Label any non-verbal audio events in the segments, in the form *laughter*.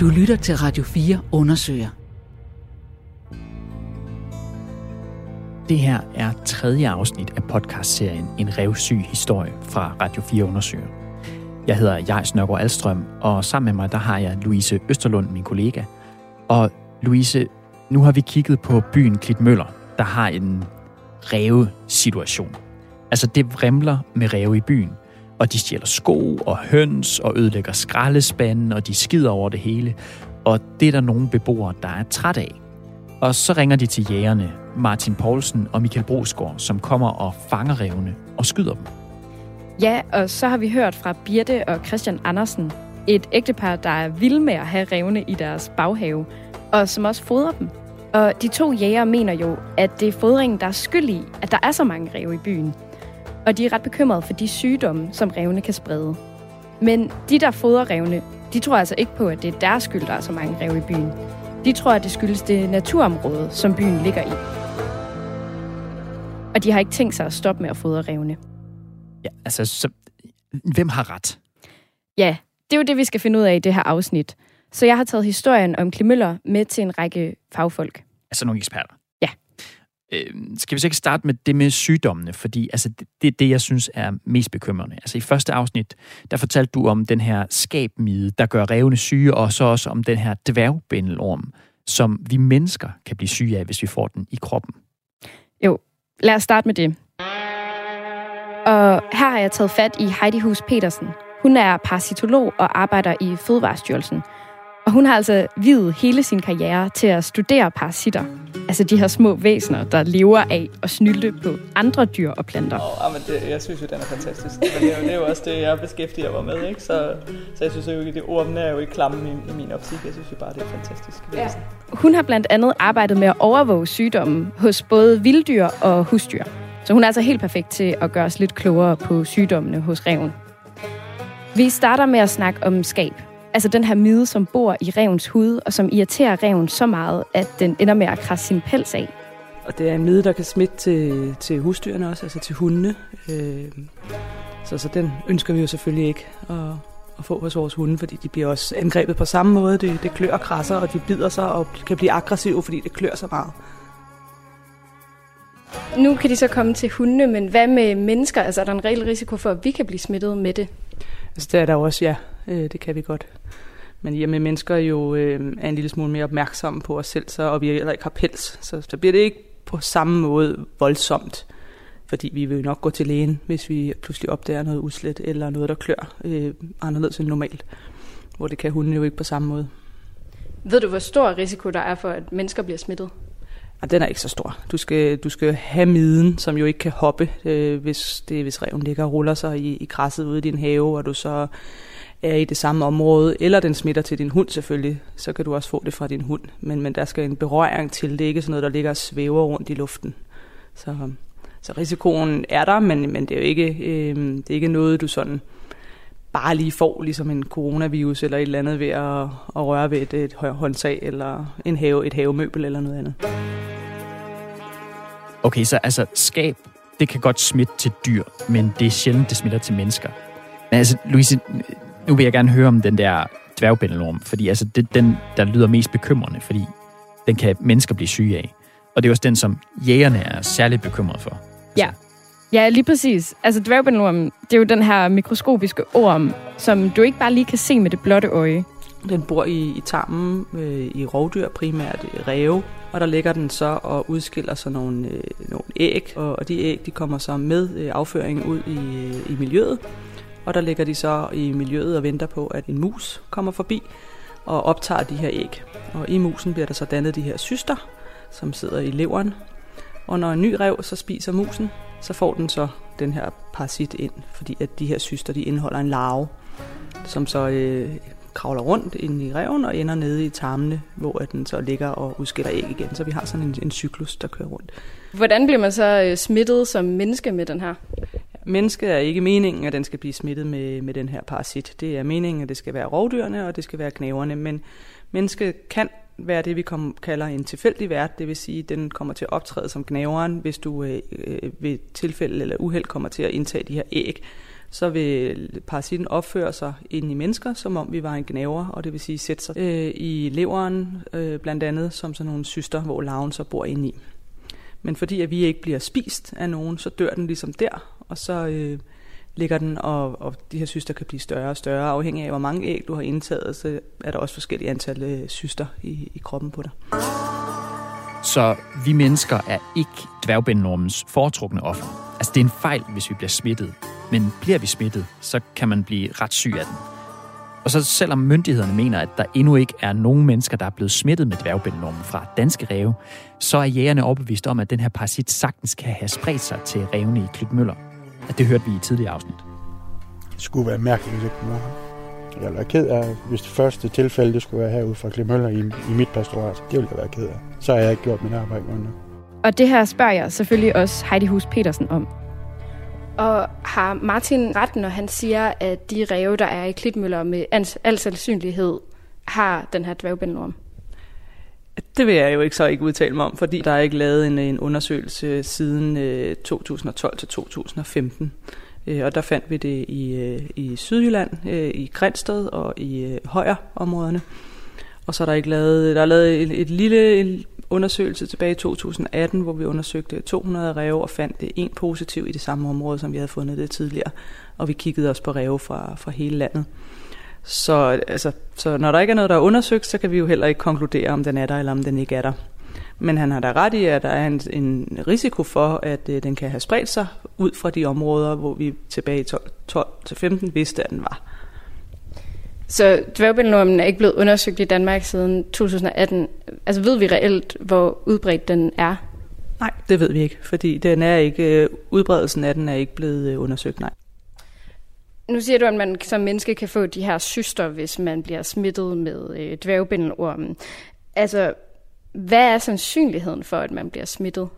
Du lytter til Radio 4 undersøger. Det her er tredje afsnit af podcastserien En revsyg historie fra Radio 4 undersøger. Jeg hedder Jais Nørgaard Alstrøm, og sammen med mig der har jeg Louise Østerlund, min kollega. Og Louise, nu har vi kigget på byen Klitmøller, der har en ræve-situation. Altså det vrimler med ræve i byen, og de stjæler sko og høns og ødelægger skraldespanden, og de skider over det hele. Og det er der nogle beboere, der er træt af. Og så ringer de til jægerne, Martin Poulsen og Michael Brosgaard, som kommer og fanger revne og skyder dem. Ja, og så har vi hørt fra Birte og Christian Andersen, et ægtepar, der er vilde med at have revne i deres baghave, og som også fodrer dem. Og de to jæger mener jo, at det er fodringen, der er skyld i, at der er så mange ræve i byen. Og de er ret bekymrede for de sygdomme, som revne kan sprede. Men de, der fodrer revne, de tror altså ikke på, at det er deres skyld, der er så mange ræve i byen. De tror, at det skyldes det naturområde, som byen ligger i. Og de har ikke tænkt sig at stoppe med at fodre revne. Ja, altså, så, hvem har ret? Ja, det er jo det, vi skal finde ud af i det her afsnit. Så jeg har taget historien om Klimøller med til en række fagfolk. Altså nogle eksperter? Øh, skal vi så ikke starte med det med sygdommene? Fordi altså, det, det er det, jeg synes er mest bekymrende. Altså i første afsnit, der fortalte du om den her skabmide, der gør revne syge, og så også om den her dværgbindelorm, som vi mennesker kan blive syge af, hvis vi får den i kroppen. Jo, lad os starte med det. Og her har jeg taget fat i Heidi Hus Petersen. Hun er parasitolog og arbejder i Fødevarestyrelsen. Og hun har altså videt hele sin karriere til at studere parasitter. Altså de her små væsener, der lever af at snylte på andre dyr og planter. Oh, men det, jeg synes jo, den er fantastisk. Men det, er jo, det er jo også det, jeg beskæftiger mig med. Ikke? Så, så jeg synes jo ikke, det ordene er jo ikke klamme i, i min optik. Jeg synes jo bare, det er fantastisk. Ja. Hun har blandt andet arbejdet med at overvåge sygdommen hos både vilddyr og husdyr. Så hun er altså helt perfekt til at gøre os lidt klogere på sygdommene hos reven. Vi starter med at snakke om skab. Altså den her mide, som bor i revens hud, og som irriterer reven så meget, at den ender med at krasse sin pels af. Og det er en mide, der kan smitte til, til husdyrene også, altså til hundene. Øh, så, så den ønsker vi jo selvfølgelig ikke at, at få hos vores hunde, fordi de bliver også angrebet på samme måde. Det, det klør og krasser, og de bider sig og kan blive aggressive, fordi det klør så meget. Nu kan de så komme til hundene, men hvad med mennesker? Altså er der en reel risiko for, at vi kan blive smittet med det? Altså det er der også, ja. Øh, det kan vi godt. Men i og med mennesker jo øh, er en lille smule mere opmærksomme på os selv, så, og vi heller ikke har pels, så, så bliver det ikke på samme måde voldsomt. Fordi vi vil nok gå til lægen, hvis vi pludselig opdager noget uslet eller noget, der klør øh, anderledes end normalt. Hvor det kan hunden jo ikke på samme måde. Ved du, hvor stor risiko der er for, at mennesker bliver smittet? Ja, den er ikke så stor. Du skal, du skal have miden, som jo ikke kan hoppe, øh, hvis, det, hvis reven ligger og ruller sig i, i græsset ude i din have, og du så er i det samme område, eller den smitter til din hund selvfølgelig, så kan du også få det fra din hund. Men, men der skal en berøring til, det er ikke sådan noget, der ligger og svæver rundt i luften. Så, så risikoen er der, men, men det er jo ikke, øh, det er ikke noget, du sådan bare lige får, ligesom en coronavirus eller et eller andet ved at, at røre ved et, et håndtag eller en have, et havemøbel eller noget andet. Okay, så altså skab, det kan godt smitte til dyr, men det er sjældent, det smitter til mennesker. Men altså, Louise, nu vil jeg gerne høre om den der dværgbændelorm, fordi altså, det er den, der lyder mest bekymrende, fordi den kan mennesker blive syge af. Og det er også den, som jægerne er særligt bekymret for. Ja. Ja, lige præcis. Altså dværgbændelorm, det er jo den her mikroskopiske orm, som du ikke bare lige kan se med det blotte øje. Den bor i, i tarmen, øh, i rovdyr, primært ræve, og der ligger den så og udskiller sig nogle, øh, nogle æg, og, og de æg de kommer så med øh, afføringen ud i, øh, i miljøet, og der ligger de så i miljøet og venter på, at en mus kommer forbi og optager de her æg. Og i musen bliver der så dannet de her syster, som sidder i leveren. Og når en ny rev så spiser musen, så får den så den her parasit ind, fordi at de her syster de indeholder en larve, som så øh, kravler rundt ind i reven og ender nede i tarmene, hvor den så ligger og udskiller æg igen. Så vi har sådan en, en cyklus, der kører rundt. Hvordan bliver man så øh, smittet som menneske med den her? Menneske er ikke meningen, at den skal blive smittet med, med den her parasit. Det er meningen, at det skal være rovdyrene, og det skal være knæverne. Men menneske kan være det, vi kom, kalder en tilfældig vært. Det vil sige, at den kommer til at optræde som gnaveren, hvis du øh, øh, ved tilfælde eller uheld kommer til at indtage de her æg så vil parasitten opføre sig ind i mennesker, som om vi var en gnaver, og det vil sige sætte sig øh, i leveren, øh, blandt andet som sådan nogle syster, hvor larven så bor inde i. Men fordi at vi ikke bliver spist af nogen, så dør den ligesom der, og så øh, ligger den, og, og de her syster kan blive større og større, afhængig af hvor mange æg du har indtaget, så er der også forskellige antal øh, syster i, i kroppen på dig. Så vi mennesker er ikke dværgbændenormens foretrukne offer. Altså det er en fejl, hvis vi bliver smittet. Men bliver vi smittet, så kan man blive ret syg af den. Og så selvom myndighederne mener, at der endnu ikke er nogen mennesker, der er blevet smittet med dværgbændenormen fra danske ræve, så er jægerne overbevist om, at den her parasit sagtens kan have spredt sig til rævene i Klitmøller. At det hørte vi i tidligere afsnit. Det skulle være mærkeligt, hvis ikke det var Jeg er ked af, hvis det første tilfælde, det skulle være herude fra Klitmøller i, i mit pastorat. Det ville jeg være ked af. Så har jeg ikke gjort mit arbejde nok. Og det her spørger jeg selvfølgelig også Heidi Hus Petersen om. Og har Martin ret, når han siger, at de ræve, der er i Klitmøller med al sandsynlighed, har den her dværgbændenorm? Det vil jeg jo ikke så ikke udtale mig om, fordi der er ikke lavet en, en undersøgelse siden øh, 2012 til 2015. Øh, og der fandt vi det i, øh, i Sydjylland, øh, i Grænsted og i øh, Højer-områderne. Og så er der ikke lavet, der er lavet et, et lille en undersøgelse tilbage i 2018, hvor vi undersøgte 200 ræve og fandt det en positiv i det samme område, som vi havde fundet det tidligere. Og vi kiggede også på ræve fra, fra hele landet. Så, altså, så når der ikke er noget, der er undersøgt, så kan vi jo heller ikke konkludere, om den er der, eller om den ikke er der. Men han har da ret i, at der er en, en risiko for, at øh, den kan have spredt sig ud fra de områder, hvor vi tilbage i 12-15 vidste, at den var. Så dværgbændelormen er ikke blevet undersøgt i Danmark siden 2018. Altså ved vi reelt, hvor udbredt den er? Nej, det ved vi ikke, fordi den er ikke, øh, udbredelsen af den er ikke blevet øh, undersøgt, nej. Nu siger du, at man som menneske kan få de her syster, hvis man bliver smittet med øh, dværgbindelormen. Altså, hvad er sandsynligheden for, at man bliver smittet?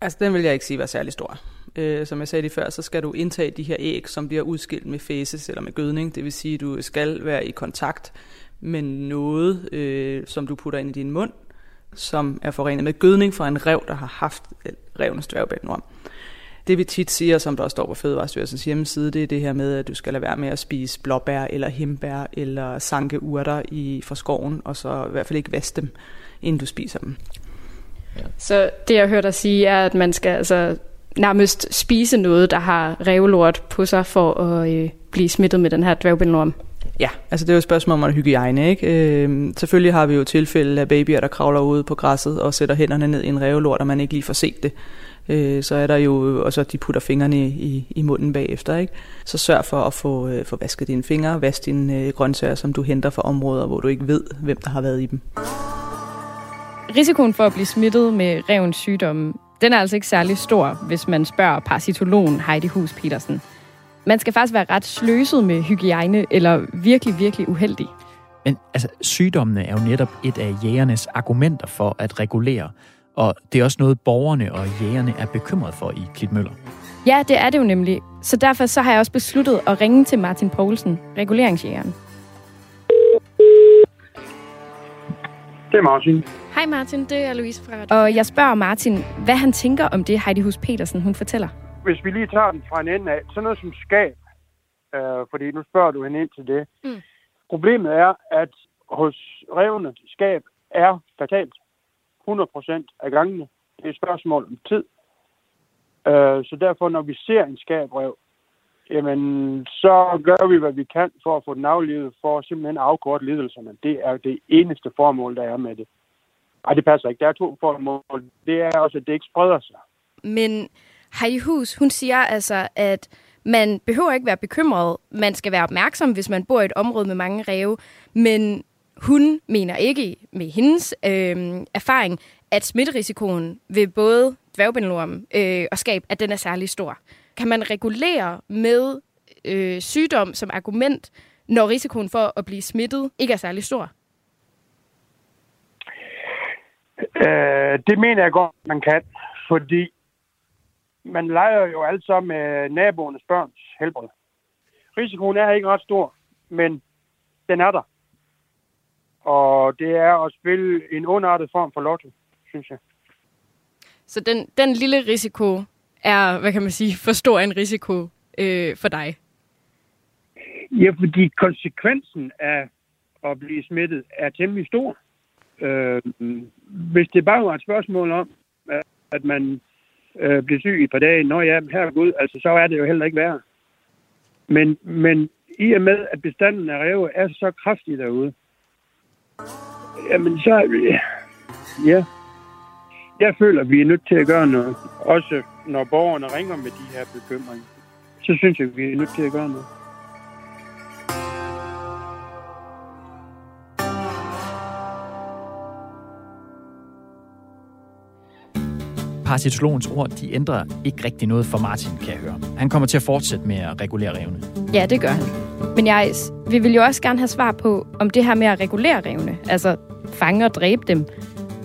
Altså, den vil jeg ikke sige var særlig stor. Øh, som jeg sagde lige før, så skal du indtage de her æg, som bliver udskilt med fæses eller med gødning. Det vil sige, at du skal være i kontakt med noget, øh, som du putter ind i din mund, som er forenet med gødning fra en rev, der har haft øh, revnes dværgbændelorm. Det vi tit siger, som der står på Fødevarestyrelsens hjemmeside, det er det her med, at du skal lade være med at spise blåbær eller himbær eller sanke urter i, fra skoven, og så i hvert fald ikke vaske dem, inden du spiser dem. Ja. Så det jeg hørte dig sige er, at man skal altså nærmest spise noget, der har revlort på sig for at øh, blive smittet med den her dværgbændelorm. Ja, altså det er jo et spørgsmål om hygiejne. Ikke? Øh, selvfølgelig har vi jo tilfælde af babyer, der kravler ud på græsset og sætter hænderne ned i en revlort, og man ikke lige får set det øh, så er der jo, og så de putter fingrene i, i munden bagefter. Ikke? Så sørg for at få, øh, få vasket dine fingre, vask dine øh, grøntsager, som du henter fra områder, hvor du ikke ved, hvem der har været i dem. Risikoen for at blive smittet med revens sygdomme, den er altså ikke særlig stor, hvis man spørger parasitologen Heidi Hus Petersen. Man skal faktisk være ret sløset med hygiejne, eller virkelig, virkelig uheldig. Men altså, sygdommene er jo netop et af jægernes argumenter for at regulere, og det er også noget, borgerne og jægerne er bekymret for i Klitmøller. Ja, det er det jo nemlig. Så derfor så har jeg også besluttet at ringe til Martin Poulsen, reguleringsjægeren. Det er Martin. Hej Martin, det er Louise fra Og jeg spørger Martin, hvad han tænker om det, Heidi Hus Petersen hun fortæller. Hvis vi lige tager den fra en ende af, så noget som skab, øh, fordi nu spørger du hende ind til det. Mm. Problemet er, at hos revne skab er fatalt. 100% af gangene. Det er et spørgsmål om tid. Øh, så derfor, når vi ser en skabrev, jamen, så gør vi, hvad vi kan for at få den aflevet, for at simpelthen afkorte lidelserne. Det er det eneste formål, der er med det. Nej, det passer ikke. Der er to formål. Det er også, at det ikke spreder sig. Men Heidi Hus, hun siger altså, at man behøver ikke være bekymret. Man skal være opmærksom, hvis man bor i et område med mange ræve. Men hun mener ikke med hendes øh, erfaring, at smitterisikoen ved både dværgbindelorm øh, og skab, at den er særlig stor. Kan man regulere med øh, sygdom som argument, når risikoen for at blive smittet ikke er særlig stor? Øh, det mener jeg godt, man kan, fordi man leger jo alt sammen med naboernes børns helbred. Risikoen er ikke ret stor, men den er der. Og det er at spille en underartet form for lotto, synes jeg. Så den, den lille risiko er, hvad kan man sige, for stor en risiko øh, for dig? Ja, fordi konsekvensen af at blive smittet er temmelig stor. Øh, hvis det bare var et spørgsmål om, at man øh, bliver syg i et par dage, når jeg er god, altså så er det jo heller ikke værd. Men, men i og med, at bestanden af ræve er så kraftig derude, jamen så, ja, jeg føler, at vi er nødt til at gøre noget. Også når borgerne ringer med de her bekymringer, så synes jeg, at vi er nødt til at gøre noget. Parasitologens ord, de ændrer ikke rigtig noget for Martin, kan jeg høre. Han kommer til at fortsætte med at regulere revne. Ja, det gør han. Men jeg, vi vil jo også gerne have svar på, om det her med at regulere revne, altså fange og dræbe dem,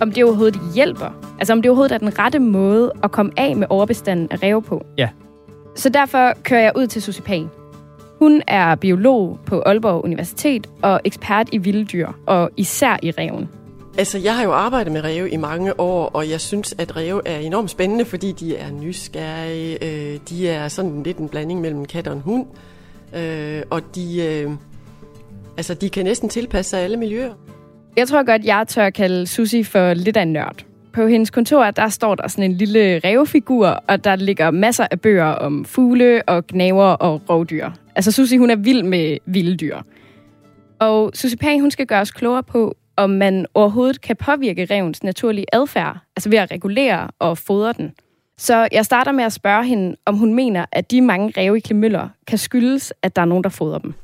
om det overhovedet hjælper. Altså om det overhovedet er den rette måde at komme af med overbestanden af ræve på. Ja. Så derfor kører jeg ud til Susie Pag. Hun er biolog på Aalborg Universitet og ekspert i vilde dyr, og især i reven. Altså, jeg har jo arbejdet med ræve i mange år, og jeg synes, at ræve er enormt spændende, fordi de er nysgerrige. Øh, de er sådan lidt en blanding mellem en kat og en hund. Øh, og de, øh, altså, de kan næsten tilpasse sig alle miljøer. Jeg tror godt, jeg tør kalde Susi for lidt af en nørd. På hendes kontor, der står der sådan en lille rævefigur, og der ligger masser af bøger om fugle og gnaver og rovdyr. Altså Susi, hun er vild med vilde dyr. Og Susi Pag, hun skal gøre os klogere på, om man overhovedet kan påvirke revens naturlige adfærd, altså ved at regulere og fodre den. Så jeg starter med at spørge hende, om hun mener, at de mange ræve i Klemøller kan skyldes, at der er nogen, der fodrer dem.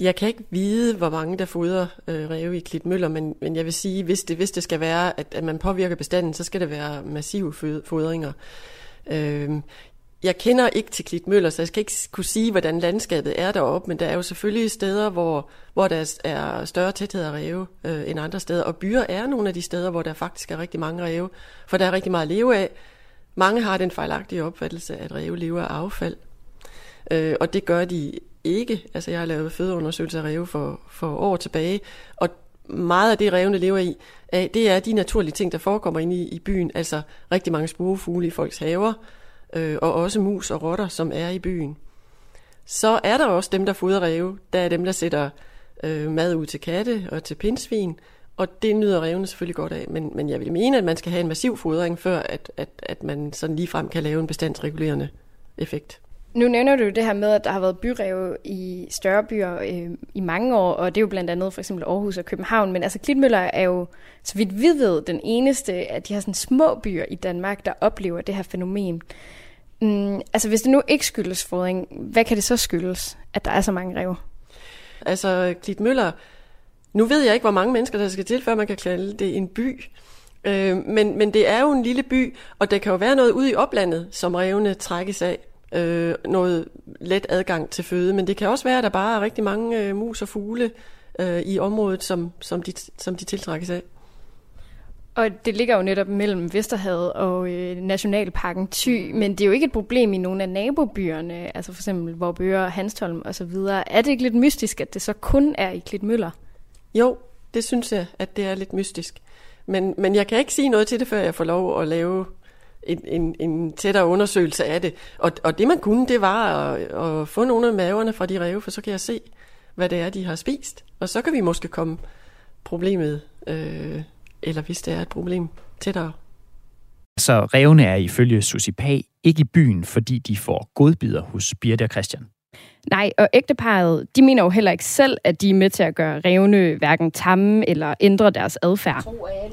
Jeg kan ikke vide, hvor mange der fodrer øh, ræve i Klitmøller, men, men jeg vil sige, hvis det, hvis det skal være, at, at man påvirker bestanden, så skal det være massive fodringer. Øh, jeg kender ikke til Klitmøller, så jeg skal ikke kunne sige, hvordan landskabet er deroppe, men der er jo selvfølgelig steder, hvor, hvor der er større tæthed af ræve øh, end andre steder, og byer er nogle af de steder, hvor der faktisk er rigtig mange ræve, for der er rigtig meget at leve af. Mange har den fejlagtige opfattelse, at ræve lever af affald, øh, og det gør de ikke. Altså jeg har lavet fødeundersøgelser af ræve for, for år tilbage, og meget af det revne lever i, det er de naturlige ting, der forekommer inde i, i byen, altså rigtig mange spurefugle i folks haver, øh, og også mus og rotter, som er i byen. Så er der også dem, der fodrer ræve. Der er dem, der sætter øh, mad ud til katte og til pindsvin, og det nyder revne selvfølgelig godt af. Men, men jeg vil mene, at man skal have en massiv fodring, før at, at, at man sådan ligefrem kan lave en bestandsregulerende effekt. Nu nævner du det her med, at der har været byrev i større byer øh, i mange år, og det er jo blandt andet for eksempel Aarhus og København, men altså Klitmøller er jo, så vidt vi ved, den eneste af de her sådan små byer i Danmark, der oplever det her fænomen. Mm, altså hvis det nu ikke skyldes fodring, hvad kan det så skyldes, at der er så mange rev? Altså Klitmøller, nu ved jeg ikke, hvor mange mennesker der skal til, før man kan kalde det en by. Øh, men, men det er jo en lille by, og der kan jo være noget ude i oplandet, som revne trækkes af øh, noget let adgang til føde, men det kan også være, at der bare er rigtig mange øh, mus og fugle øh, i området, som, som, de, som de tiltrækkes af. Og det ligger jo netop mellem Vesterhavet og øh, Nationalparken Thy, men det er jo ikke et problem i nogle af nabobyerne, altså for eksempel Vorbøre, Hanstholm osv. Er det ikke lidt mystisk, at det så kun er i Klitmøller? Jo, det synes jeg, at det er lidt mystisk. Men, men jeg kan ikke sige noget til det, før jeg får lov at lave en, en, en tættere undersøgelse af det. Og, og det man kunne, det var at, at få nogle af maverne fra de ræve, for så kan jeg se, hvad det er, de har spist. Og så kan vi måske komme problemet, øh, eller hvis det er et problem, tættere. Så revne er ifølge Susi Pag ikke i byen, fordi de får godbider hos Birte og Christian. Nej, og ægteparet, de mener jo heller ikke selv, at de er med til at gøre revne hverken tamme eller ændre deres adfærd.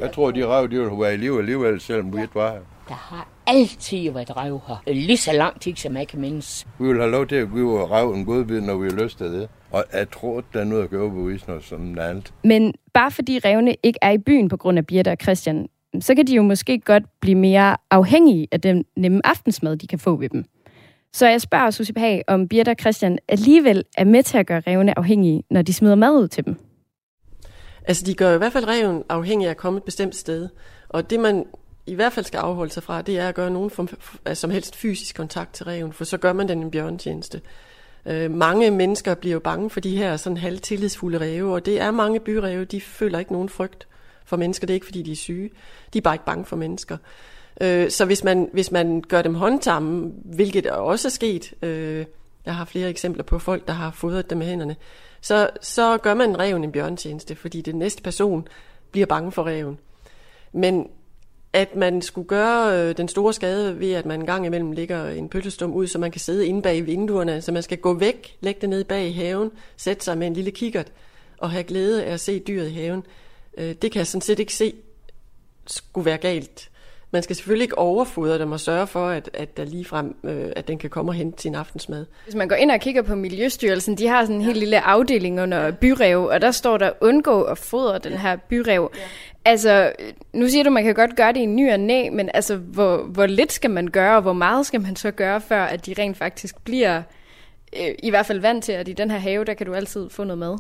Jeg tror, de rev, de ville være i liv alligevel, selvom vi ikke var her. Der har altid været rev her. Lige så lang tid, som jeg kan mindes. Vi vil have lov til at give rev en godbid, når vi har lyst til det. Og jeg tror, der er noget at gøre på noget som andet. Men bare fordi revne ikke er i byen på grund af Birte og Christian, så kan de jo måske godt blive mere afhængige af den nemme aftensmad, de kan få ved dem. Så jeg spørger Susie Pag, om Birte og Christian alligevel er med til at gøre revne afhængige, når de smider mad ud til dem. Altså, de gør i hvert fald reven afhængig af at komme et bestemt sted. Og det, man i hvert fald skal afholde sig fra, det er at gøre nogen form, som helst fysisk kontakt til reven, for så gør man den en bjørntjeneste. Øh, mange mennesker bliver jo bange for de her sådan halvtillidsfulde ræve, og det er mange byræve, de føler ikke nogen frygt for mennesker. Det er ikke, fordi de er syge. De er bare ikke bange for mennesker. Øh, så hvis man, hvis man gør dem håndtamme, hvilket også er sket, øh, Jeg har flere eksempler på folk, der har fodret dem med hænderne. Så, så gør man reven en bjørntjeneste, fordi den næste person bliver bange for reven. Men at man skulle gøre øh, den store skade ved, at man en gang imellem ligger en pølsestum ud, så man kan sidde inde bag vinduerne, så man skal gå væk, lægge det ned bag i haven, sætte sig med en lille kikkert og have glæde af at se dyret i haven. Øh, det kan jeg sådan set ikke se skulle være galt. Man skal selvfølgelig ikke overfodre dem og sørge for, at, at der lige frem, øh, at den kan komme og hente sin aftensmad. Hvis man går ind og kigger på Miljøstyrelsen, de har sådan en ja. helt lille afdeling under byrev, og der står der, undgå at fodre den her byrev. Ja. Altså, nu siger du, at man kan godt gøre det i ny og næ, men altså, hvor, hvor lidt skal man gøre, og hvor meget skal man så gøre, før at de rent faktisk bliver øh, i hvert fald vant til, at i den her have, der kan du altid få noget mad?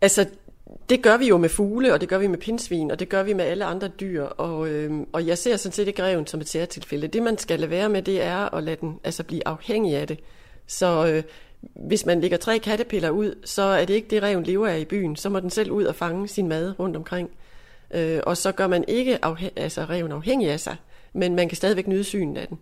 Altså, det gør vi jo med fugle, og det gør vi med pindsvin, og det gør vi med alle andre dyr, og, øh, og jeg ser sådan set ikke reven som et særtilfælde. Det, man skal lade være med, det er at lade den altså, blive afhængig af det. Så øh, hvis man lægger tre kattepiller ud, så er det ikke det, reven lever af i byen. Så må den selv ud og fange sin mad rundt omkring. Øh, og så gør man ikke afhæ- altså, reven afhængig af sig, men man kan stadigvæk nyde synen af den.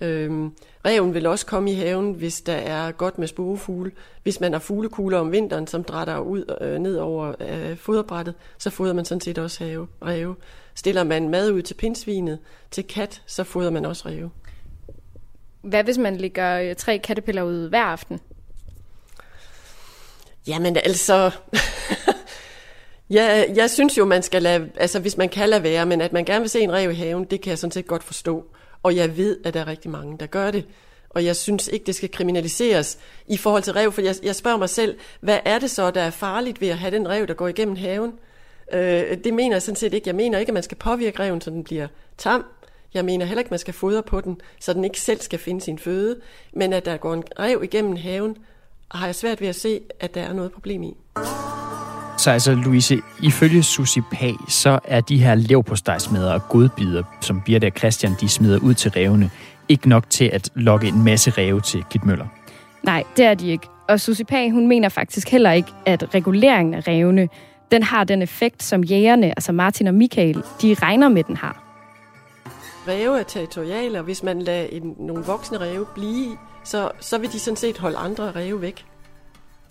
Øhm, reven vil også komme i haven, hvis der er godt med sporefugle. Hvis man har fuglekugler om vinteren, som drætter ud øh, ned over øh, foderbrættet, så fodrer man sådan set også have, ræve. Stiller man mad ud til pindsvinet, til kat, så fodrer man også ræve. Hvad hvis man lægger øh, tre kattepiller ud hver aften? Jamen altså... *laughs* ja, jeg synes jo, man skal lade... Altså, hvis man kan lade være, men at man gerne vil se en rev i haven, det kan jeg sådan set godt forstå. Og jeg ved, at der er rigtig mange, der gør det. Og jeg synes ikke, det skal kriminaliseres i forhold til rev, for jeg, jeg spørger mig selv, hvad er det så, der er farligt ved at have den rev, der går igennem haven? Øh, det mener jeg sådan set ikke. Jeg mener ikke, at man skal påvirke reven, så den bliver tam. Jeg mener heller ikke, at man skal fodre på den, så den ikke selv skal finde sin føde. Men at der går en rev igennem haven, har jeg svært ved at se, at der er noget problem i. Så altså, Louise, ifølge Susi Pag, så er de her levpostejsmeder og godbider, som Birte og Christian de smider ud til revene, ikke nok til at lokke en masse ræve til Kitmøller. Nej, det er de ikke. Og Susi Pag, hun mener faktisk heller ikke, at reguleringen af revene, den har den effekt, som jægerne, altså Martin og Michael, de regner med, den har. Ræve er territoriale, og hvis man lader en, nogle voksne ræve blive, så, så vil de sådan set holde andre ræve væk.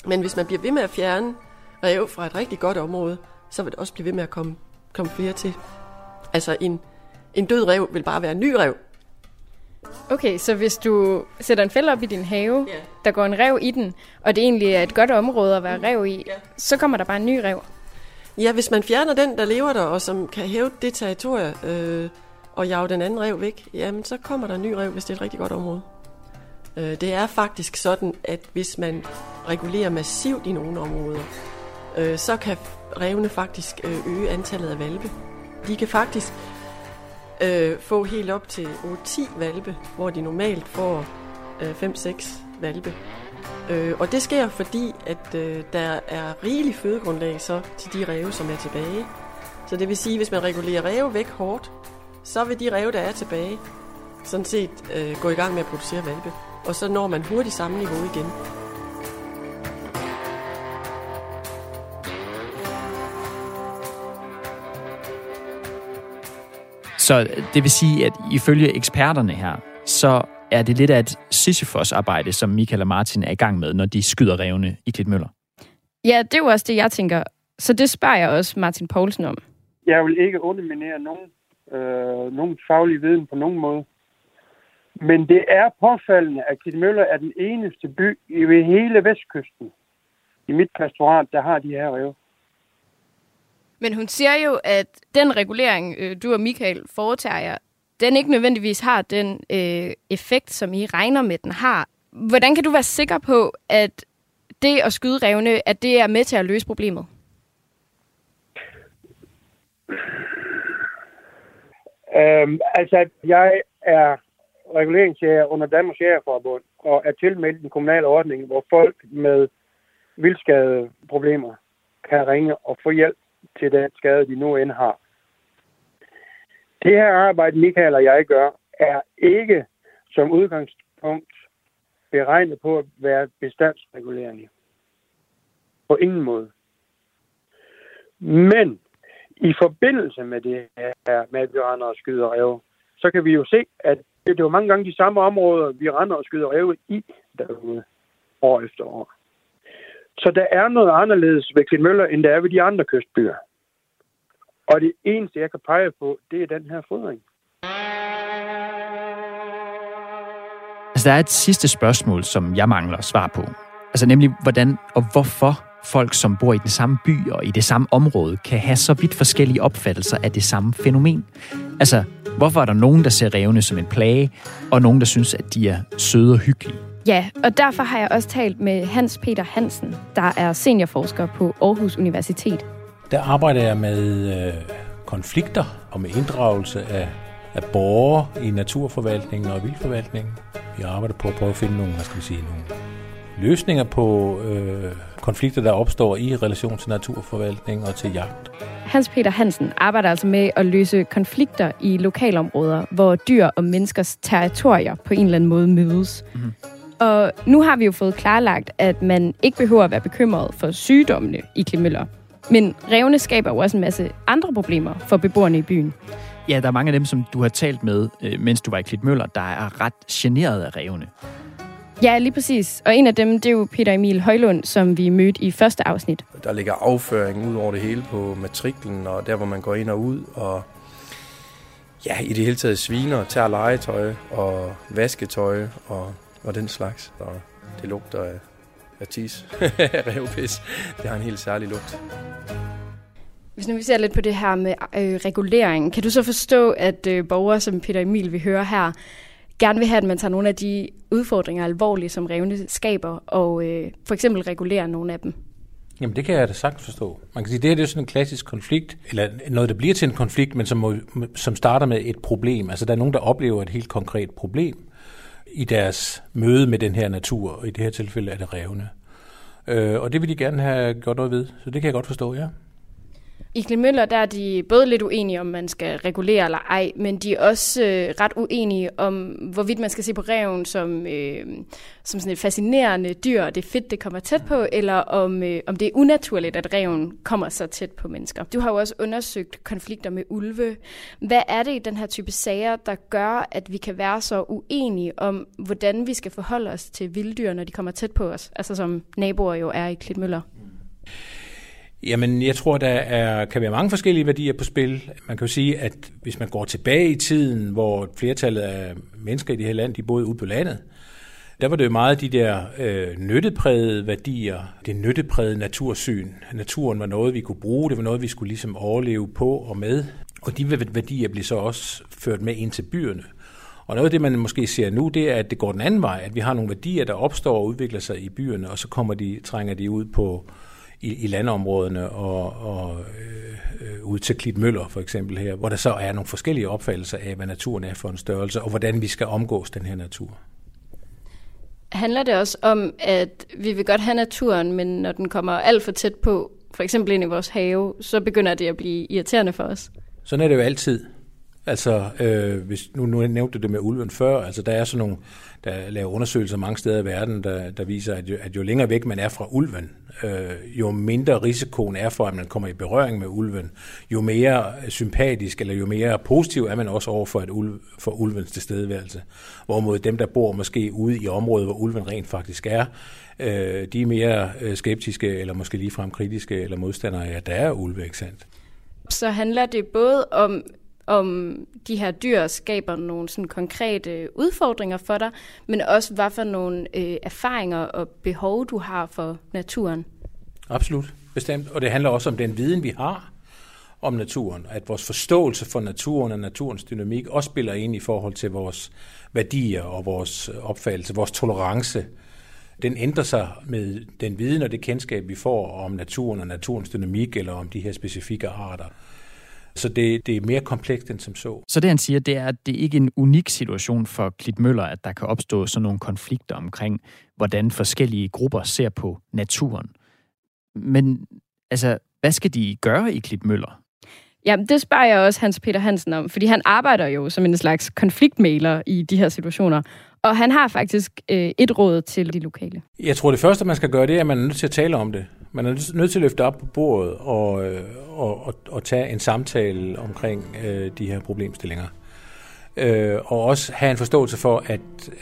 Men hvis man bliver ved med at fjerne rev fra et rigtig godt område, så vil det også blive ved med at komme, komme flere til. Altså en, en død rev vil bare være en ny rev. Okay, så hvis du sætter en fælde op i din have, yeah. der går en rev i den, og det egentlig er et godt område at være rev i, yeah. så kommer der bare en ny rev. Ja, hvis man fjerner den, der lever der, og som kan hæve det territorie øh, og jage den anden rev væk, jamen så kommer der en ny rev, hvis det er et rigtig godt område. Øh, det er faktisk sådan, at hvis man regulerer massivt i nogle områder, øh, så kan revne faktisk øh, øge antallet af valpe. De kan faktisk øh, få helt op til 8-10 valpe, hvor de normalt får øh, 5-6 valpe. Øh, og det sker fordi, at øh, der er rigelig fødegrundlag så til de ræve, som er tilbage. Så det vil sige, at hvis man regulerer ræve væk hårdt, så vil de ræve, der er tilbage, sådan set øh, gå i gang med at producere valpe. Og så når man hurtigt samme niveau igen. Så det vil sige, at ifølge eksperterne her, så er det lidt af et Sisyfos-arbejde, som Michael og Martin er i gang med, når de skyder revne i Klitmøller. Ja, det er jo også det, jeg tænker. Så det spørger jeg også Martin Poulsen om. Jeg vil ikke underminere nogen, øh, nogen faglig viden på nogen måde. Men det er påfaldende, at Klitmøller er den eneste by i hele vestkysten, i mit pastorat, der har de her rev. Men hun siger jo, at den regulering, øh, du og Michael foretager jer, den ikke nødvendigvis har den øh, effekt, som I regner med, den har. Hvordan kan du være sikker på, at det at skyde revne, at det er med til at løse problemet? Øhm, altså, jeg er reguleringsjæger under Danmarks Jægerforbund og er tilmeldt en kommunal ordning, hvor folk med vildskadeproblemer kan ringe og få hjælp til den skade, de nu end har. Det her arbejde, Michael og jeg gør, er ikke som udgangspunkt beregnet på at være bestandsregulerende. På ingen måde. Men i forbindelse med det her med, at vi render og skyder ræve, så kan vi jo se, at det er jo mange gange de samme områder, vi render og skyder ræve i, derude år efter år. Så der er noget anderledes ved Klitmøller, end der er ved de andre kystbyer. Og det eneste, jeg kan pege på, det er den her fodring. Altså, der er et sidste spørgsmål, som jeg mangler svar på. Altså nemlig, hvordan og hvorfor folk, som bor i den samme by og i det samme område, kan have så vidt forskellige opfattelser af det samme fænomen. Altså, hvorfor er der nogen, der ser revne som en plage, og nogen, der synes, at de er søde og hyggelige? Ja, og derfor har jeg også talt med Hans Peter Hansen, der er seniorforsker på Aarhus Universitet. Der arbejder jeg med øh, konflikter og med inddragelse af, af borgere i naturforvaltningen og vildforvaltningen. Vi arbejder på at prøve at finde nogle, hvad skal vi sige, nogle løsninger på øh, konflikter, der opstår i relation til naturforvaltning og til jagt. Hans Peter Hansen arbejder altså med at løse konflikter i lokalområder, hvor dyr og menneskers territorier på en eller anden måde mødes. Mm-hmm. Og nu har vi jo fået klarlagt, at man ikke behøver at være bekymret for sygdommene i Klimøller. Men revne skaber jo også en masse andre problemer for beboerne i byen. Ja, der er mange af dem, som du har talt med, øh, mens du var i Klitmøller, der er ret generet af revne. Ja, lige præcis. Og en af dem, det er jo Peter Emil Højlund, som vi mødte i første afsnit. Der ligger afføring ud over det hele på matriklen, og der, hvor man går ind og ud, og ja, i det hele taget sviner, tager legetøj og vasketøj og, og den slags. Og det lugter af, af tis, *laughs* revpis. Det har en helt særlig lugt. Hvis nu vi ser lidt på det her med øh, regulering, kan du så forstå, at øh, borgere som Peter Emil, vi hører her, gerne vil have, at man tager nogle af de udfordringer alvorligt, som revne skaber, og øh, for eksempel regulere nogle af dem? Jamen det kan jeg da sagtens forstå. Man kan sige, det her det er sådan en klassisk konflikt, eller noget, der bliver til en konflikt, men som, må, som starter med et problem. Altså der er nogen, der oplever et helt konkret problem i deres møde med den her natur, og i det her tilfælde er det revne. Øh, og det vil de gerne have gjort noget ved, så det kan jeg godt forstå, ja. I Klimøller der er de både lidt uenige, om man skal regulere eller ej, men de er også øh, ret uenige om, hvorvidt man skal se på reven som, øh, som sådan et fascinerende dyr, og det er fedt, det kommer tæt på, eller om, øh, om det er unaturligt, at reven kommer så tæt på mennesker. Du har jo også undersøgt konflikter med ulve. Hvad er det i den her type sager, der gør, at vi kan være så uenige om, hvordan vi skal forholde os til vilddyr, når de kommer tæt på os, altså som naboer jo er i Klitmøller? Jamen, jeg tror, der er, kan være mange forskellige værdier på spil. Man kan jo sige, at hvis man går tilbage i tiden, hvor flertallet af mennesker i det her land, de boede ude på landet, der var det jo meget de der øh, nytteprægede værdier, det nytteprægede natursyn. Naturen var noget, vi kunne bruge, det var noget, vi skulle ligesom overleve på og med. Og de værdier blev så også ført med ind til byerne. Og noget af det, man måske ser nu, det er, at det går den anden vej, at vi har nogle værdier, der opstår og udvikler sig i byerne, og så kommer de, trænger de ud på, i, i landområdene og, og øh, ud til Klitmøller for eksempel her, hvor der så er nogle forskellige opfattelser af, hvad naturen er for en størrelse, og hvordan vi skal omgås den her natur. Handler det også om, at vi vil godt have naturen, men når den kommer alt for tæt på, for eksempel ind i vores have, så begynder det at blive irriterende for os? Sådan er det jo altid. Altså, øh, hvis nu, nu nævnte det med ulven før, altså der er sådan nogle, der laver undersøgelser mange steder i verden, der, der viser, at jo, at jo længere væk man er fra ulven, øh, jo mindre risikoen er for, at man kommer i berøring med ulven, jo mere sympatisk eller jo mere positiv er man også over for, at ulv, for ulvens tilstedeværelse. Hvorimod dem, der bor måske ude i området, hvor ulven rent faktisk er, øh, de er mere øh, skeptiske eller måske ligefrem kritiske eller modstandere af, at der er ulve, ikke sandt? Så handler det både om om de her dyr skaber nogle sådan konkrete udfordringer for dig, men også hvad for nogle øh, erfaringer og behov, du har for naturen. Absolut, bestemt. Og det handler også om den viden, vi har om naturen, at vores forståelse for naturen og naturens dynamik også spiller ind i forhold til vores værdier og vores opfattelse, vores tolerance. Den ændrer sig med den viden og det kendskab, vi får om naturen og naturens dynamik, eller om de her specifikke arter. Så det, det er mere komplekst end som så. Så det han siger, det er, at det ikke er en unik situation for Klitmøller, at der kan opstå sådan nogle konflikter omkring, hvordan forskellige grupper ser på naturen. Men altså, hvad skal de gøre i Klitmøller? Ja, det spørger jeg også Hans Peter Hansen om, fordi han arbejder jo som en slags konfliktmaler i de her situationer. Og han har faktisk øh, et råd til de lokale. Jeg tror, det første, man skal gøre, det er, at man er nødt til at tale om det. Man er nødt til at løfte op på bordet og, øh, og, og, og tage en samtale omkring øh, de her problemstillinger. Øh, og også have en forståelse for, at,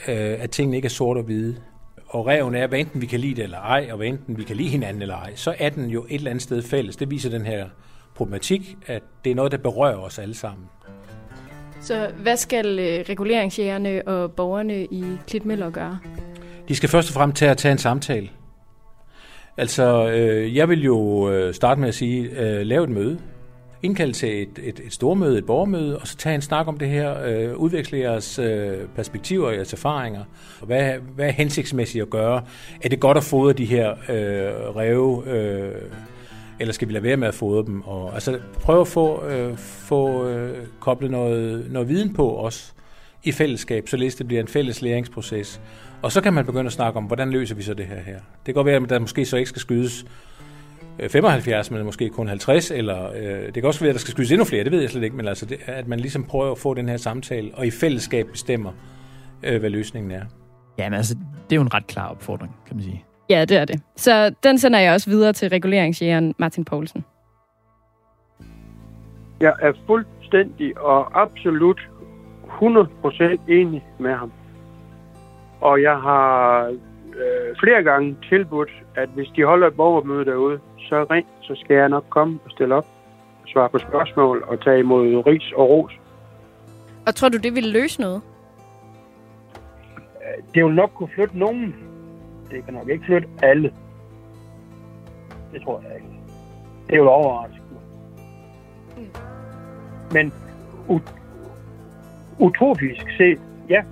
øh, at tingene ikke er sort og hvide. og reven er, hvad enten vi kan lide det eller ej, og hvad enten vi kan lide hinanden eller ej, så er den jo et eller andet sted fælles. Det viser den her problematik, at det er noget, der berører os alle sammen. Så hvad skal øh, reguleringsjægerne og borgerne i Klitmøller gøre? De skal først og fremmest at tage en samtale. Altså, øh, jeg vil jo øh, starte med at sige, øh, lave et møde. Indkalde til et, et, et stormøde, et borgermøde, og så tage en snak om det her. Øh, udveksle jeres øh, perspektiver og jeres erfaringer. Hvad, hvad er hensigtsmæssigt at gøre? Er det godt at fodre de her øh, ræve, øh, eller skal vi lade være med at fodre dem? Og, altså, prøve at få, øh, få øh, koblet noget, noget viden på os i fællesskab, således det bliver en fælles læringsproces. Og så kan man begynde at snakke om, hvordan løser vi så det her her. Det kan godt være, at der måske så ikke skal skydes 75, øh, men måske kun 50, eller øh, det kan også være, at der skal skydes endnu flere, det ved jeg slet ikke, men altså, det, at man ligesom prøver at få den her samtale, og i fællesskab bestemmer, øh, hvad løsningen er. Ja, men altså, det er jo en ret klar opfordring, kan man sige. Ja, det er det. Så den sender jeg også videre til reguleringsjægeren Martin Poulsen. Jeg er fuldstændig og absolut 100% enig med ham. Og jeg har øh, flere gange tilbudt, at hvis de holder et borgermøde derude, så ring, så skal jeg nok komme og stille op, svare på spørgsmål og tage imod ris og ros. Og tror du, det ville løse noget? Det vil nok kunne flytte nogen. Det kan nok ikke flytte alle. Det tror jeg ikke. Det er jo overraskende. Mm. Men ut- utopisk set, ja,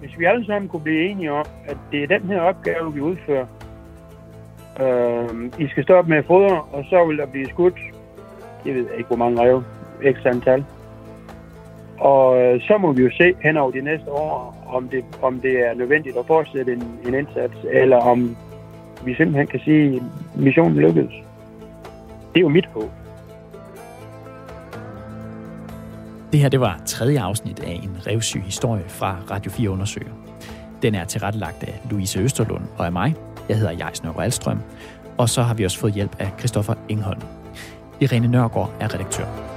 hvis vi alle sammen kunne blive enige om, at det er den her opgave, vi udfører, øh, I skal stoppe med at fodre, og så vil der blive skudt, jeg ved ikke, hvor mange rev, ekstra antal. Og øh, så må vi jo se hen over de næste år, om det, om det er nødvendigt at fortsætte en, en indsats, eller om vi simpelthen kan sige, at missionen lykkedes. Det er jo mit håb. Det her det var tredje afsnit af en revsyg historie fra Radio 4 Undersøger. Den er tilrettelagt af Louise Østerlund og af mig. Jeg hedder Jais Nørgaard Alstrøm. Og så har vi også fået hjælp af Christoffer Engholm. Irene Nørgaard er redaktør.